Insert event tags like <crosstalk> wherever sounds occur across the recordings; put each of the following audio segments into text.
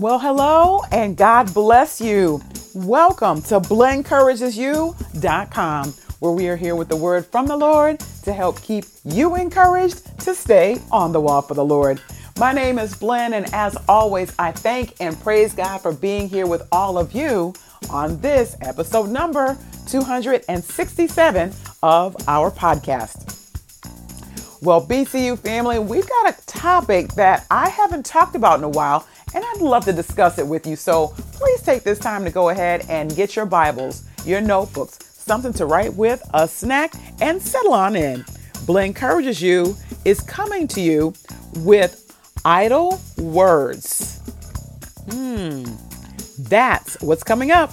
Well, hello and God bless you. Welcome to blencouragesyou.com, where we are here with the word from the Lord to help keep you encouraged to stay on the wall for the Lord. My name is Blen, and as always, I thank and praise God for being here with all of you on this episode number 267 of our podcast. Well, BCU family, we've got a topic that I haven't talked about in a while, and I'd love to discuss it with you. So please take this time to go ahead and get your Bibles, your notebooks, something to write with, a snack, and settle on in. Blen Encourages You is coming to you with idle words. Hmm, that's what's coming up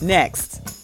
next.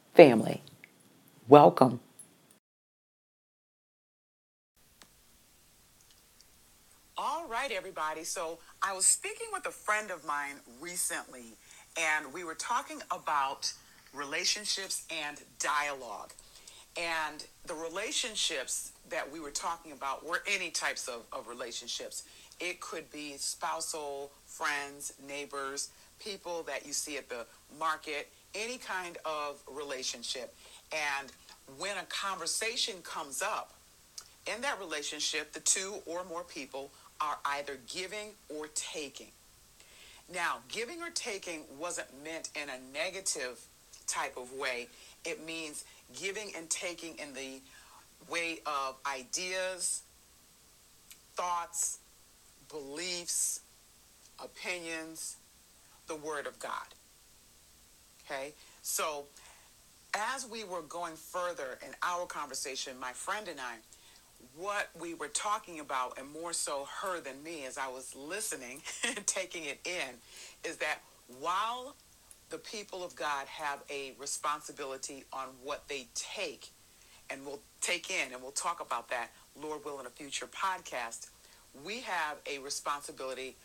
family. Welcome. All right, everybody. So I was speaking with a friend of mine recently, and we were talking about relationships and dialogue. And the relationships that we were talking about were any types of, of relationships. It could be spousal, friends, neighbors, people that you see at the market, any kind of relationship. And when a conversation comes up in that relationship, the two or more people are either giving or taking. Now, giving or taking wasn't meant in a negative type of way. It means giving and taking in the way of ideas, thoughts, beliefs, opinions, the Word of God. Okay? So, as we were going further in our conversation, my friend and I, what we were talking about, and more so her than me as I was listening <laughs> and taking it in, is that while the people of God have a responsibility on what they take, and we'll take in and we'll talk about that, Lord will, in a future podcast, we have a responsibility,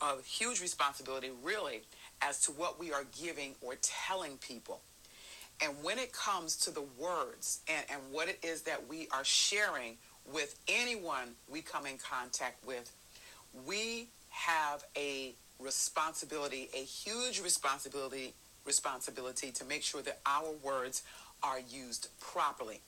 a huge responsibility, really, as to what we are giving or telling people. And when it comes to the words and, and what it is that we are sharing with anyone we come in contact with, we have a responsibility, a huge responsibility, responsibility to make sure that our words are used properly.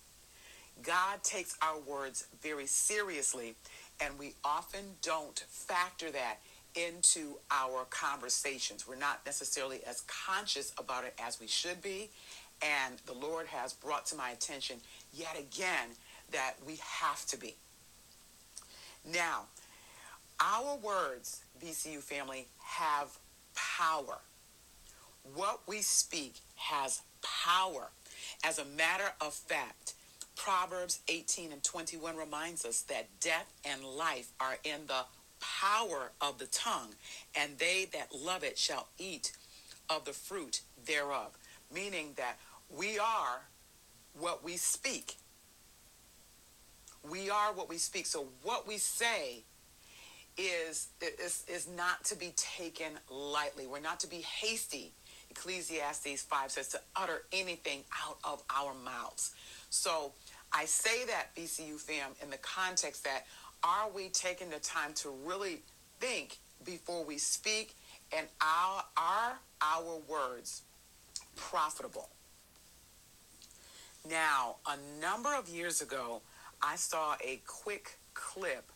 God takes our words very seriously, and we often don't factor that into our conversations. We're not necessarily as conscious about it as we should be. And the Lord has brought to my attention yet again that we have to be. Now, our words, BCU family, have power. What we speak has power. As a matter of fact, Proverbs 18 and 21 reminds us that death and life are in the power of the tongue, and they that love it shall eat of the fruit thereof. Meaning that we are what we speak. We are what we speak. So what we say is, is, is not to be taken lightly. We're not to be hasty. Ecclesiastes 5 says to utter anything out of our mouths. So I say that, BCU fam, in the context that are we taking the time to really think before we speak and are, are our words profitable? Now, a number of years ago, I saw a quick clip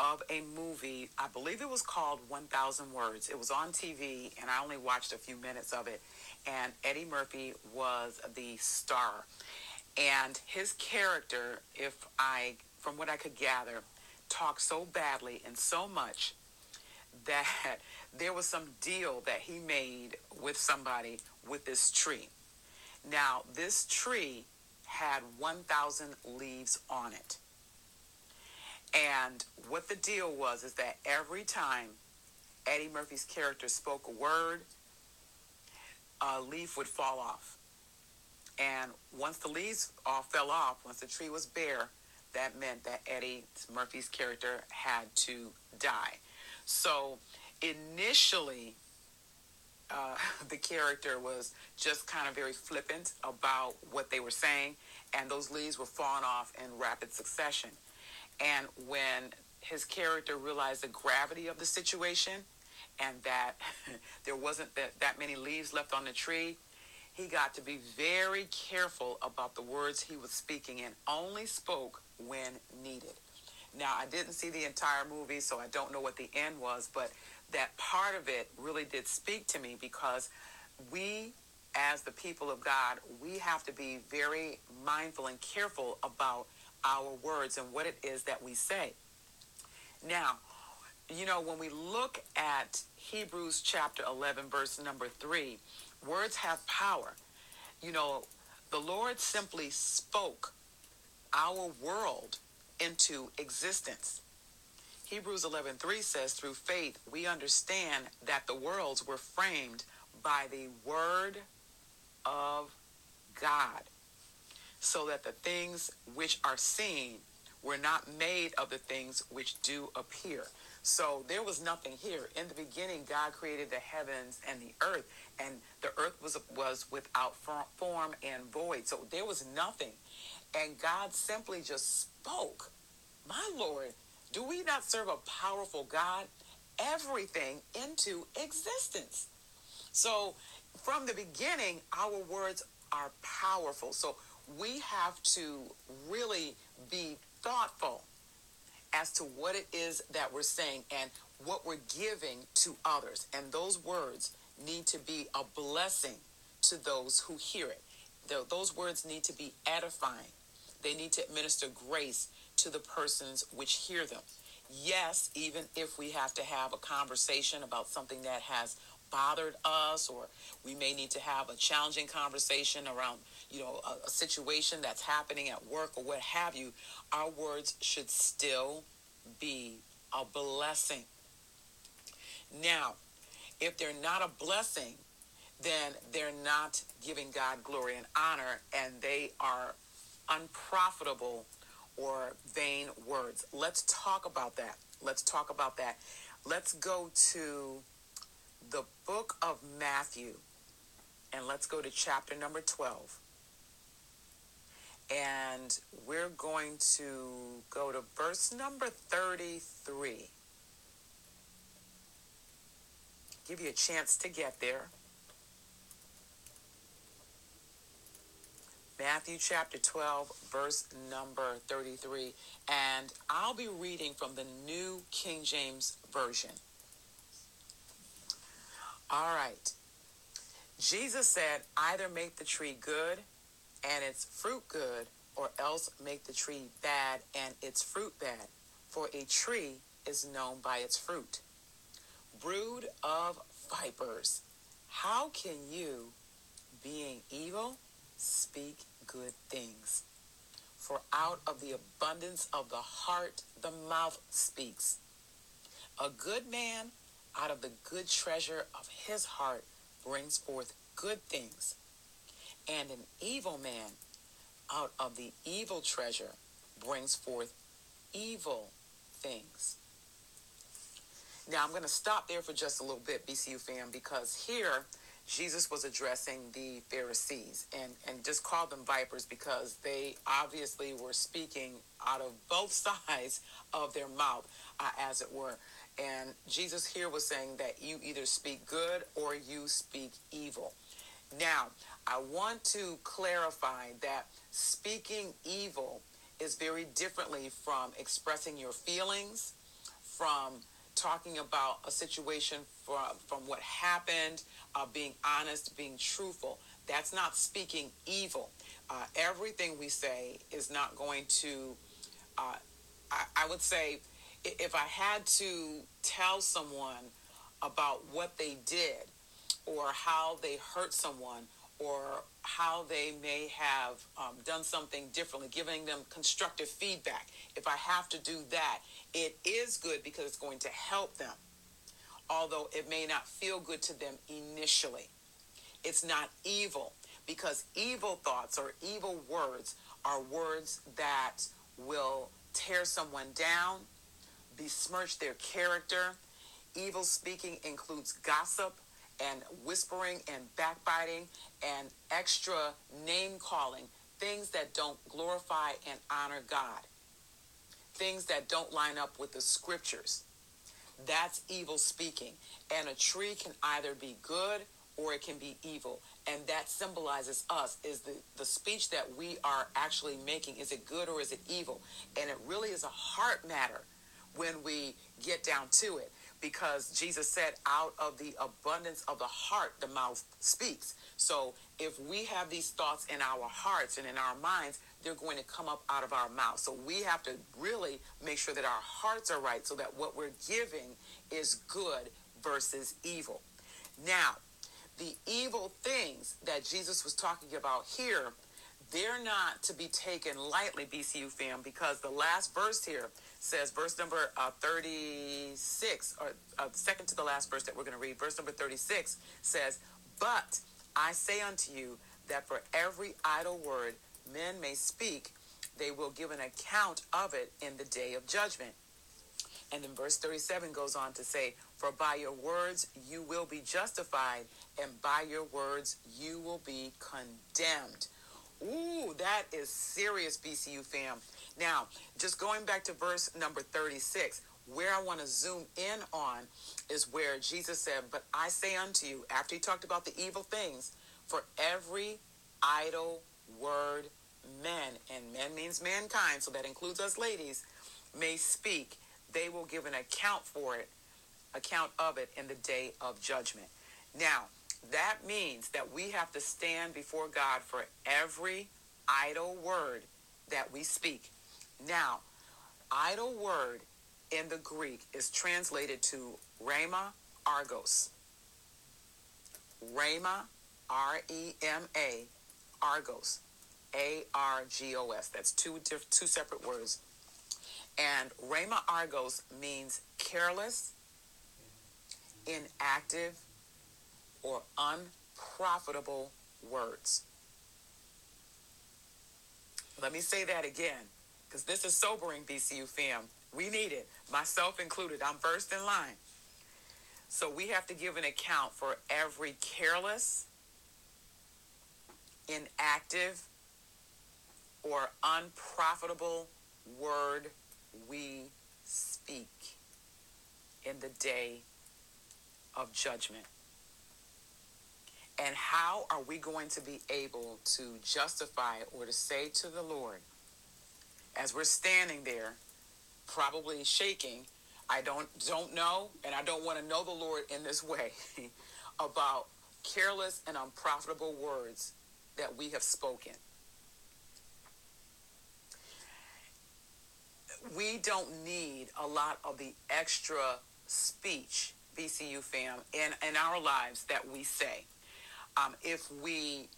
of a movie. I believe it was called 1000 Words. It was on TV, and I only watched a few minutes of it. And Eddie Murphy was the star. And his character, if I, from what I could gather, talked so badly and so much that there was some deal that he made with somebody with this tree. Now, this tree had 1,000 leaves on it. And what the deal was is that every time Eddie Murphy's character spoke a word, a leaf would fall off. And once the leaves all fell off, once the tree was bare, that meant that Eddie Murphy's character had to die. So initially, uh, <laughs> the character was just kind of very flippant about what they were saying, and those leaves were falling off in rapid succession. And when his character realized the gravity of the situation and that <laughs> there wasn't that, that many leaves left on the tree, he got to be very careful about the words he was speaking and only spoke when needed. Now, I didn't see the entire movie, so I don't know what the end was, but that part of it really did speak to me because we, as the people of God, we have to be very mindful and careful about our words and what it is that we say. Now, you know, when we look at Hebrews chapter 11, verse number 3, words have power. You know, the Lord simply spoke our world into existence. Hebrews 11:3 says through faith we understand that the worlds were framed by the word of God so that the things which are seen were not made of the things which do appear. So there was nothing here. In the beginning, God created the heavens and the earth, and the earth was was without form and void. So there was nothing, and God simply just spoke. My Lord, do we not serve a powerful God? Everything into existence. So from the beginning, our words are powerful. So we have to really be thoughtful as to what it is that we're saying and what we're giving to others. And those words need to be a blessing to those who hear it. Those words need to be edifying. They need to administer grace to the persons which hear them. Yes, even if we have to have a conversation about something that has bothered us or we may need to have a challenging conversation around you know a, a, situation that's happening at work or what have you our words should still be a blessing now if they're not a blessing then they're not giving god glory and honor and they are unprofitable or vain words let's talk about that let's talk about that let's go to the book of Matthew, and let's go to chapter number 12. And we're going to go to verse number 33. Give you a chance to get there. Matthew chapter 12, verse number 33. And I'll be reading from the New King James Version. All right. Jesus said, either make the tree good and its fruit good, or else make the tree bad and its fruit bad. For a tree is known by its fruit. Brood of vipers, how can you, being evil, speak good things? For out of the abundance of the heart, the mouth speaks. A good man out of the good treasure of his heart brings forth good things. And an evil man out of the evil treasure brings forth evil things. Now, I'm going to stop there for just a little bit, BCU fam, because here Jesus was addressing the Pharisees and, and just called them vipers because they obviously were speaking out of both <laughs> sides of their mouth, uh, as it were. And Jesus here was saying that you either speak good or you speak evil. Now, I want to clarify that speaking evil is very differently from expressing your feelings, from talking about a situation from, from what happened, uh, being honest, being truthful. That's not speaking evil. Uh, everything we say is not going to, uh, I, I would say, if I had to tell someone about what they did or how they hurt someone or how they may have um, done something differently, giving them constructive feedback. If I have to do that, it is good because it's going to help them, although it may not feel good to them initially. It's not evil because evil thoughts or evil words are words that will tear someone down, besmirch their character. Evil speaking includes gossip, and whispering and backbiting and extra name calling, things that don't glorify and honor God, things that don't line up with the scriptures. That's evil speaking. And a tree can either be good or it can be evil. And that symbolizes us is the, the speech that we are actually making. Is it good or is it evil? And it really is a heart matter when we get down to it because Jesus said, out of the abundance of the heart, the mouth speaks. So if we have these thoughts in our hearts and in our minds, they're going to come up out of our mouth. So we have to really make sure that our hearts are right so that what we're giving is good versus evil. Now, the evil things that Jesus was talking about here, they're not to be taken lightly, BCU fam, because the last verse here says, verse number uh, 36, or uh, second to the last verse that we're going to read, verse number 36 says, But I say unto you that for every idle word men may speak, they will give an account of it in the day of judgment. And then verse 37 goes on to say, For by your words you will be justified, and by your words you will be condemned. Ooh, that is serious, BCU fam. Now, just going back to verse number 36, where I want to zoom in on is where Jesus said, But I say unto you, after he talked about the evil things, for every idle word men, and men means mankind, so that includes us ladies, may speak, they will give an account for it, account of it in the day of judgment. Now, that means that we have to stand before God for every idle word that we speak. Now, idle word in the Greek is translated to rhema argos. Rhema, R E M A, argos, A R G O S. That's two two separate words. And rhema argos means careless, inactive, or unprofitable words. Let me say that again because this is sobering, BCU fam. We need it, myself included. I'm first in line. So we have to give an account for every careless, inactive, or unprofitable word we speak in the day of judgment. And how are we going to be able to justify or to say to the Lord, as we're standing there, probably shaking, I don't don't know, and I don't want to know the Lord in this way <laughs> about careless and unprofitable words that we have spoken. We don't need a lot of the extra speech, BCU fam, in, in our lives that we say. Um, if we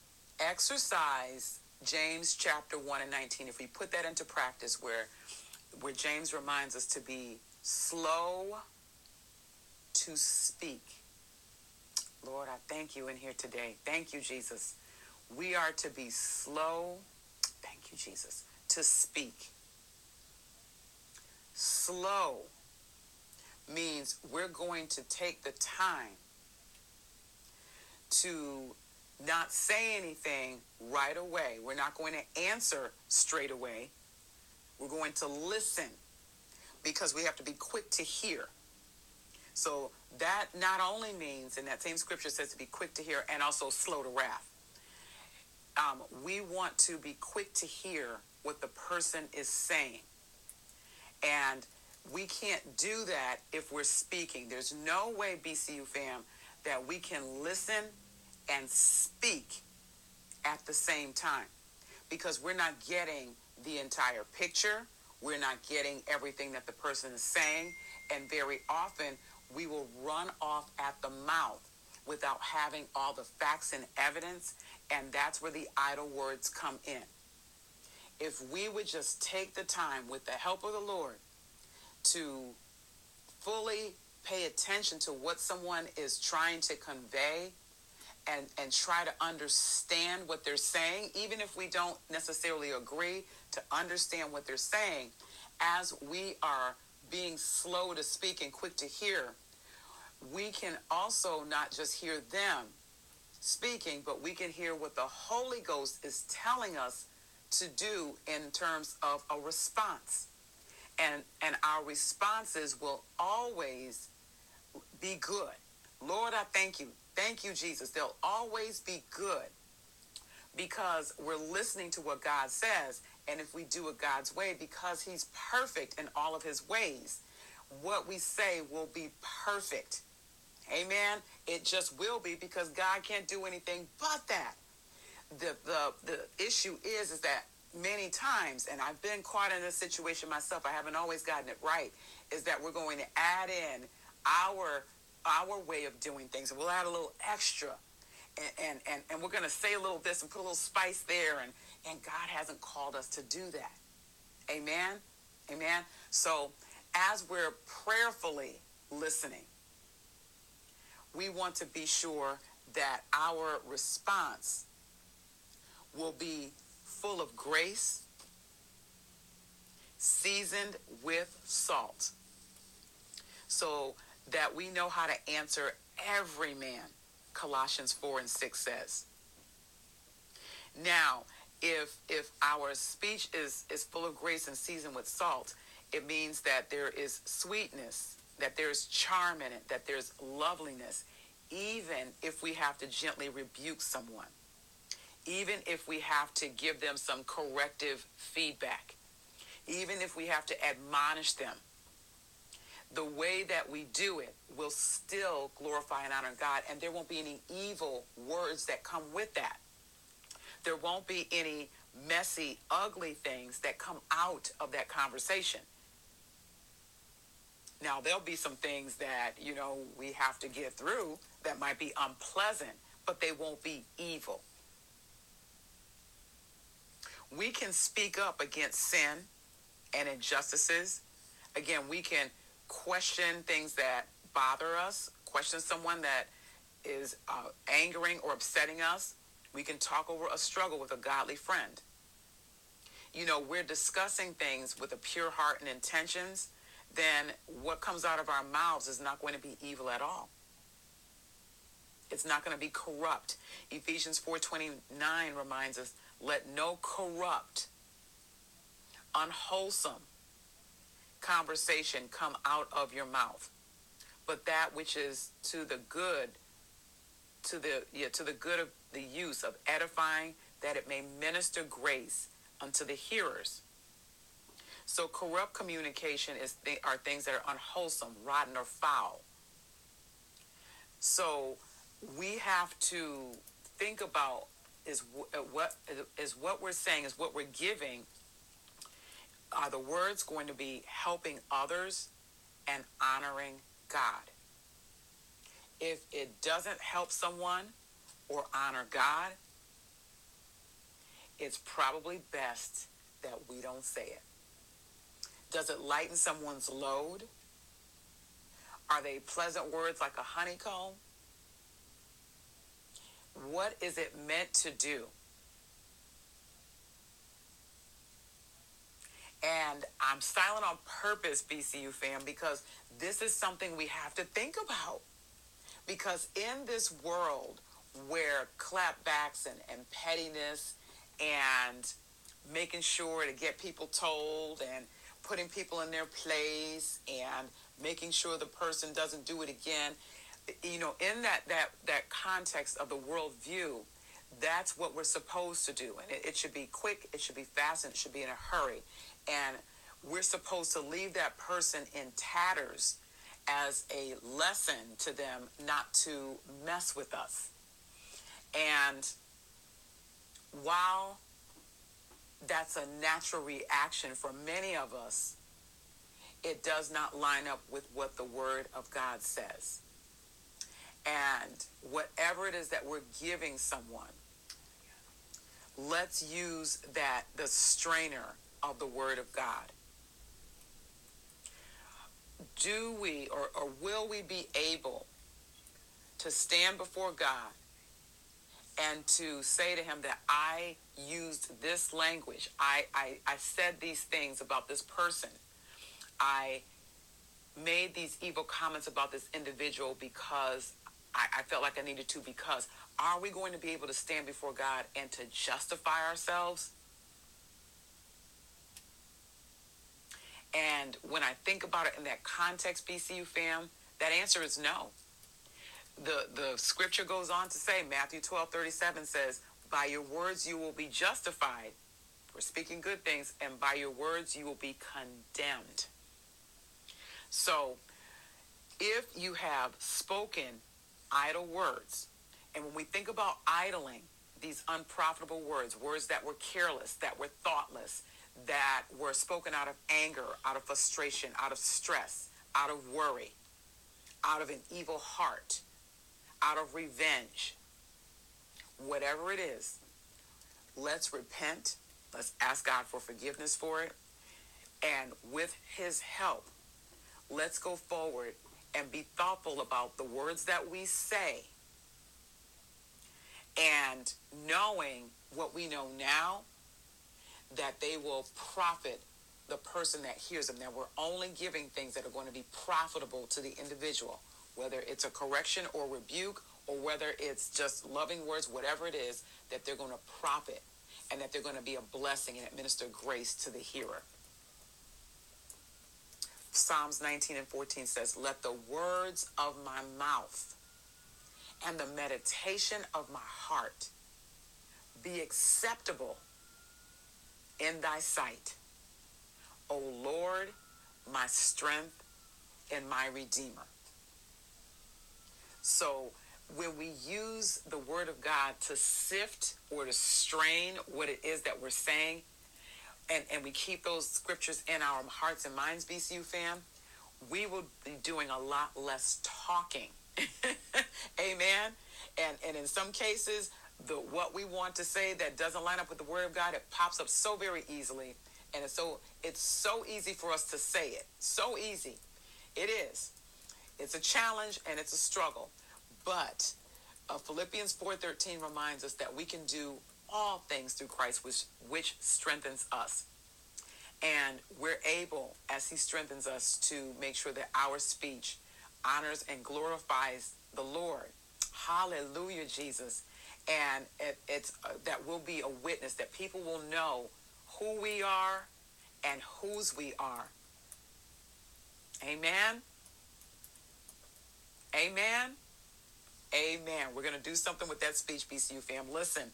exercise James chapter 1 and 19, if we put that into practice where where James reminds us to be slow to speak. Lord, I thank you in here today. Thank you, Jesus. We are to be slow, thank you, Jesus, to speak. Slow means we're going to take the time to not say anything right away. We're not going to answer straight away. We're going to listen because we have to be quick to hear. So that not only means, and that same scripture says to be quick to hear and also slow to wrath. Um, we want to be quick to hear what the person is saying. And we can't do that if we're speaking. There's no way, BCU fam, that we can listen and speak at the same time because we're not getting the entire picture. We're not getting everything that the person is saying. And very often we will run off at the mouth without having all the facts and evidence. And that's where the idle words come in. If we would just take the time with the help of the Lord to fully pay attention to what someone is trying to convey and, and try to understand what they're saying, even if we don't necessarily agree, to understand what they're saying, as we are being slow to speak and quick to hear, we can also not just hear them speaking, but we can hear what the Holy Ghost is telling us to do in terms of a response. And, and our responses will always be good. Lord, I thank you. Thank you, Jesus. They'll always be good because we're listening to what God says. And if we do it God's way, because He's perfect in all of His ways, what we say will be perfect. Amen. It just will be because God can't do anything but that. The the the issue is is that many times, and I've been caught in this situation myself, I haven't always gotten it right, is that we're going to add in our our way of doing things. We'll add a little extra. And and, and, and we're going to say a little this and put a little spice there and and god hasn't called us to do that. Amen? Amen? So as we're prayerfully listening we want to be sure that our response will be full of grace seasoned with salt so that we know how to answer every man, Colossians 4 and 6 says. Now, if if our speech is is full of grace and seasoned with salt, it means that there is sweetness, that there's charm in it, that there's loveliness, even if we have to gently rebuke someone, even if we have to give them some corrective feedback, even if we have to admonish them the way that we do it will still glorify and honor God, and there won't be any evil words that come with that. There won't be any messy, ugly things that come out of that conversation. Now, there'll be some things that, you know, we have to get through that might be unpleasant, but they won't be evil. We can speak up against sin and injustices. Again, we can question things that bother us, question someone that is uh, angering or upsetting us. We can talk over a struggle with a godly friend. You know, we're discussing things with a pure heart and intentions, then what comes out of our mouths is not going to be evil at all. It's not going to be corrupt. Ephesians 4:29 reminds us, let no corrupt, unwholesome, conversation come out of your mouth, but that which is to the good, to the yeah, to the good of the use of edifying, that it may minister grace unto the hearers. So corrupt communication is th- are things that are unwholesome, rotten, or foul. So we have to think about is uh, what is what we're saying is what we're giving are the words going to be helping others and honoring God? If it doesn't help someone or honor God, it's probably best that we don't say it. Does it lighten someone's load? Are they pleasant words like a honeycomb? What is it meant to do? And I'm silent on purpose, BCU fam, because this is something we have to think about. Because in this world where clapbacks and, and pettiness and making sure to get people told and putting people in their place and making sure the person doesn't do it again. You know, in that that that context of the worldview, that's what we're supposed to do, and it, it should be quick, it should be fast, and it should be in a hurry. And we're supposed to leave that person in tatters as a lesson to them not to mess with us. And while that's a natural reaction for many of us, it does not line up with what the Word of God says. And whatever it is that we're giving someone, let's use that, the strainer of the Word of God. Do we or, or will we be able to stand before God and to say to him that I used this language. I, I, I said these things about this person. I made these evil comments about this individual because I, I felt like I needed to because are we going to be able to stand before God and to justify ourselves? And when I think about it in that context, BCU fam, that answer is no the, the scripture goes on to say, Matthew 12 37 says, By your words you will be justified for speaking good things, and by your words you will be condemned. So, if you have spoken idle words, and when we think about idling, these unprofitable words, words that were careless, that were thoughtless, that were spoken out of anger, out of frustration, out of stress, out of worry, out of an evil heart, out of revenge, whatever it is, let's repent. Let's ask God for forgiveness for it. And with His help, let's go forward and be thoughtful about the words that we say. And knowing what we know now, that they will profit the person that hears them. That we're only giving things that are going to be profitable to the individual whether it's a correction or rebuke or whether it's just loving words, whatever it is, that they're going to profit and that they're going to be a blessing and administer grace to the hearer. Psalms 19 and 14 says, Let the words of my mouth and the meditation of my heart be acceptable in thy sight. O Lord, my strength and my redeemer. So when we use the word of God to sift or to strain what it is that we're saying, and, and we keep those scriptures in our hearts and minds, BCU fam, we will be doing a lot less talking. <laughs> Amen. And and in some cases, the what we want to say that doesn't line up with the word of God, it pops up so very easily. And it's so it's so easy for us to say it. So easy. It is. It's a challenge and it's a struggle. But uh, Philippians 4:13 reminds us that we can do all things through Christ which which strengthens us. And we're able as he strengthens us to make sure that our speech honors and glorifies the Lord. Hallelujah, Jesus. And it, it's uh, that will be a witness that people will know who we are and whose we are. Amen. Amen. Amen. We're going to do something with that speech, BCU fam. Listen,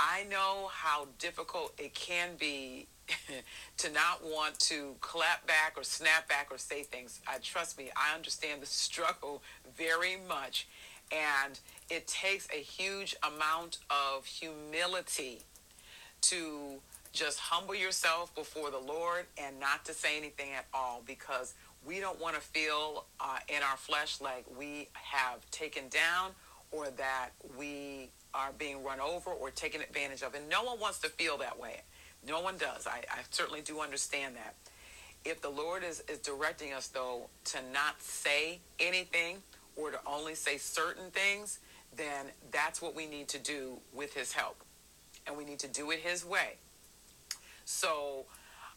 I know how difficult it can be <laughs> to not want to clap back or snap back or say things. I trust me, I understand the struggle <laughs> very much. And it takes a huge amount of humility to just humble yourself before the Lord and not to say anything at all because we don't want to feel uh, in our flesh like we have taken down or that we are being run over or taken advantage of. And no one wants to feel that way. No one does. I, I certainly do understand that. If the Lord is, is directing us, though, to not say anything or to only say certain things, then that's what we need to do with His help. And we need to do it His way. So,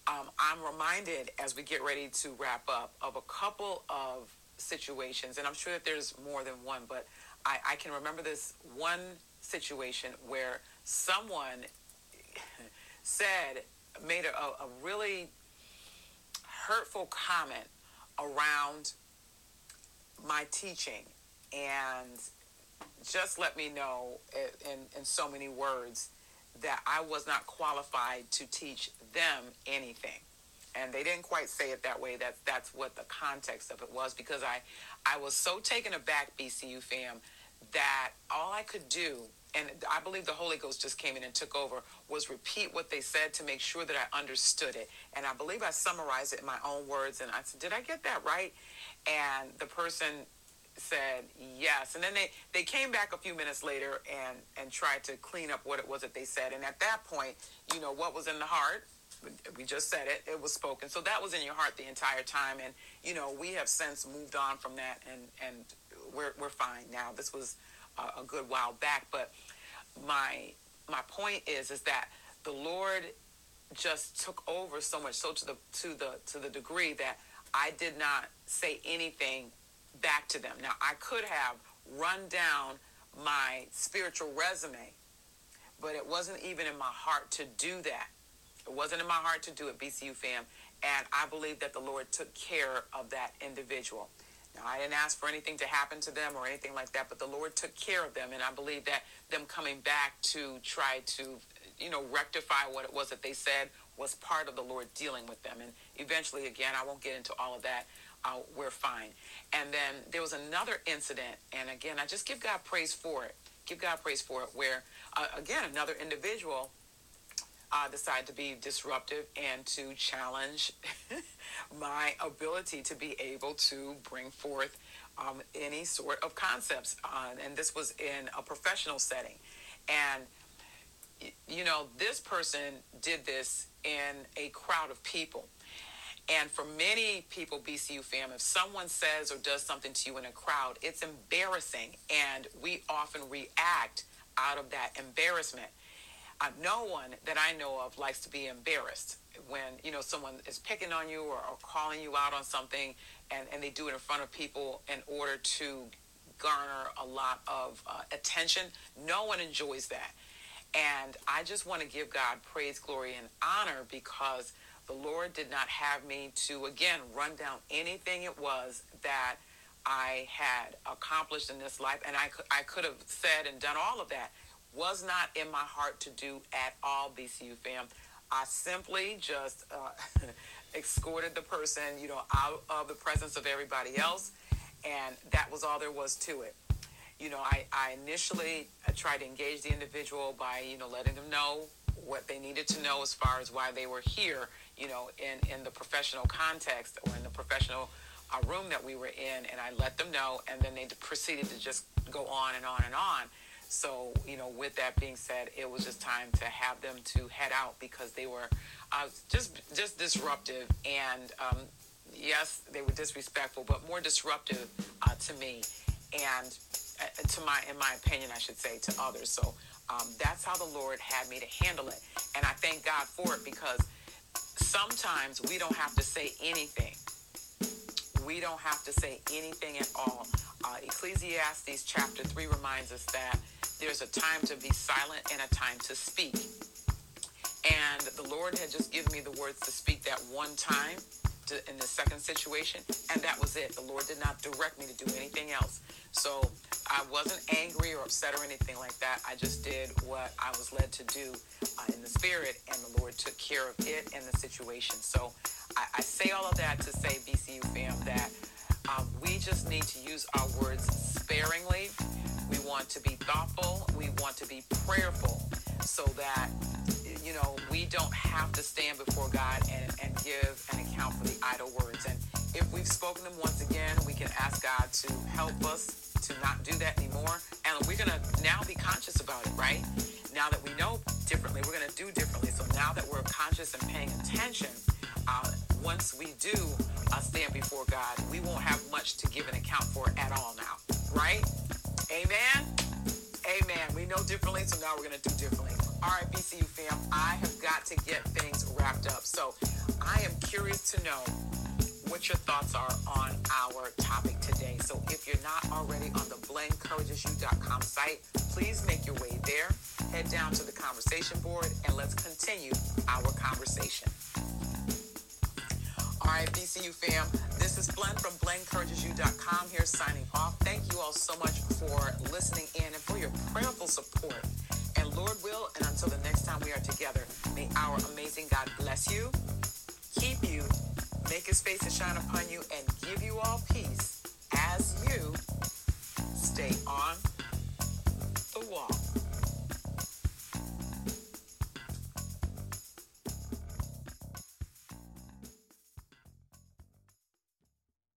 um, I'm reminded as we get ready to wrap up of a couple of situations, and I'm sure that there's more than one, but I, I can remember this one situation where someone <laughs> said, made a, a really hurtful comment around my teaching and just let me know in, in so many words that I was not qualified to teach them anything. And they didn't quite say it that way. That that's what the context of it was because I I was so taken aback, BCU fam, that all I could do, and I believe the Holy Ghost just came in and took over, was repeat what they said to make sure that I understood it. And I believe I summarized it in my own words. And I said, Did I get that right? And the person said yes. And then they, they came back a few minutes later and, and tried to clean up what it was that they said. And at that point, you know, what was in the heart, we just said it, it was spoken. So that was in your heart the entire time. And, you know, we have since moved on from that and, and we're, we're fine now. This was a, a good while back. But my, my point is, is that the Lord just took over so much so to the to the to the degree that I did not say anything back to them. Now, I could have run down my spiritual resume, but it wasn't even in my heart to do that. It wasn't in my heart to do it, BCU fam. And I believe that the Lord took care of that individual. Now, I didn't ask for anything to happen to them or anything like that, but the Lord took care of them. And I believe that them coming back to try to, you know, rectify what it was that they said was part of the Lord dealing with them. And eventually, again, I won't get into all of that uh, we're fine. And then there was another incident, and again, I just give God praise for it. Give God praise for it, where uh, again, another individual uh, decided to be disruptive and to challenge <laughs> my ability to be able to bring forth um, any sort of concepts. Uh, and this was in a professional setting. And, you know, this person did this in a crowd of people. And for many people, BCU fam, if someone says or does something to you in a crowd, it's embarrassing. And we often react out of that embarrassment. Uh, no one that I know of likes to be embarrassed when, you know, someone is picking on you or, or calling you out on something and, and they do it in front of people in order to garner a lot of uh, attention. No one enjoys that. And I just want to give God praise, glory, and honor because the Lord did not have me to, again, run down anything it was that I had accomplished in this life. And I, I could have said and done all of that. Was not in my heart to do at all, BCU fam. I simply just uh, <laughs> escorted the person, you know, out of the presence of everybody else. And that was all there was to it. You know, I, I initially tried to engage the individual by, you know, letting them know what they needed to know as far as why they were here you know, in, in the professional context or in the professional uh, room that we were in, and I let them know, and then they proceeded to just go on and on and on. So, you know, with that being said, it was just time to have them to head out because they were uh, just just disruptive, and um, yes, they were disrespectful, but more disruptive uh, to me, and uh, to my, in my opinion, I should say, to others. So um, that's how the Lord had me to handle it, and I thank God for it because sometimes we don't have to say anything. We don't have to say anything at all. Uh, Ecclesiastes chapter 3 reminds us that there's a time to be silent and a time to speak. And the Lord had just given me the words to speak that one time to, in the second situation, and that was it. The Lord did not direct me to do anything else. So I wasn't angry or upset or anything like that. I just did what I was led to do uh, in the spirit, and the Lord took care of it and the situation. So I, I say all of that to say, BCU fam, that um, we just need to use our words sparingly. We want to be thoughtful. We want to be prayerful so that you know, we don't have to stand before God and, and give an account for the idle words. And if we've spoken them once again, we can ask God to help us to not do that anymore. And we're going to now be conscious about it, right? Now that we know differently, we're going to do differently. So now that we're conscious and paying attention, uh, once we do uh, stand before God, we won't have much to give an account for at all now, right? Amen. Amen. We know differently, so now we're going to do differently. All right, BCU fam, I have got to get things wrapped up. So I am curious to know what your thoughts are on our topic today. So if you're not already on the blencouragesyou.com site, please make your way there. Head down to the conversation board and let's continue our conversation. Right, BCU fam. This is Blen from blencouragesyou.com here signing off. Thank you all so much for listening in and for your prayerful support. And Lord will, and until the next time we are together, may our amazing God bless you, keep you, make his face to shine upon you, and give you all peace as you stay on the wall.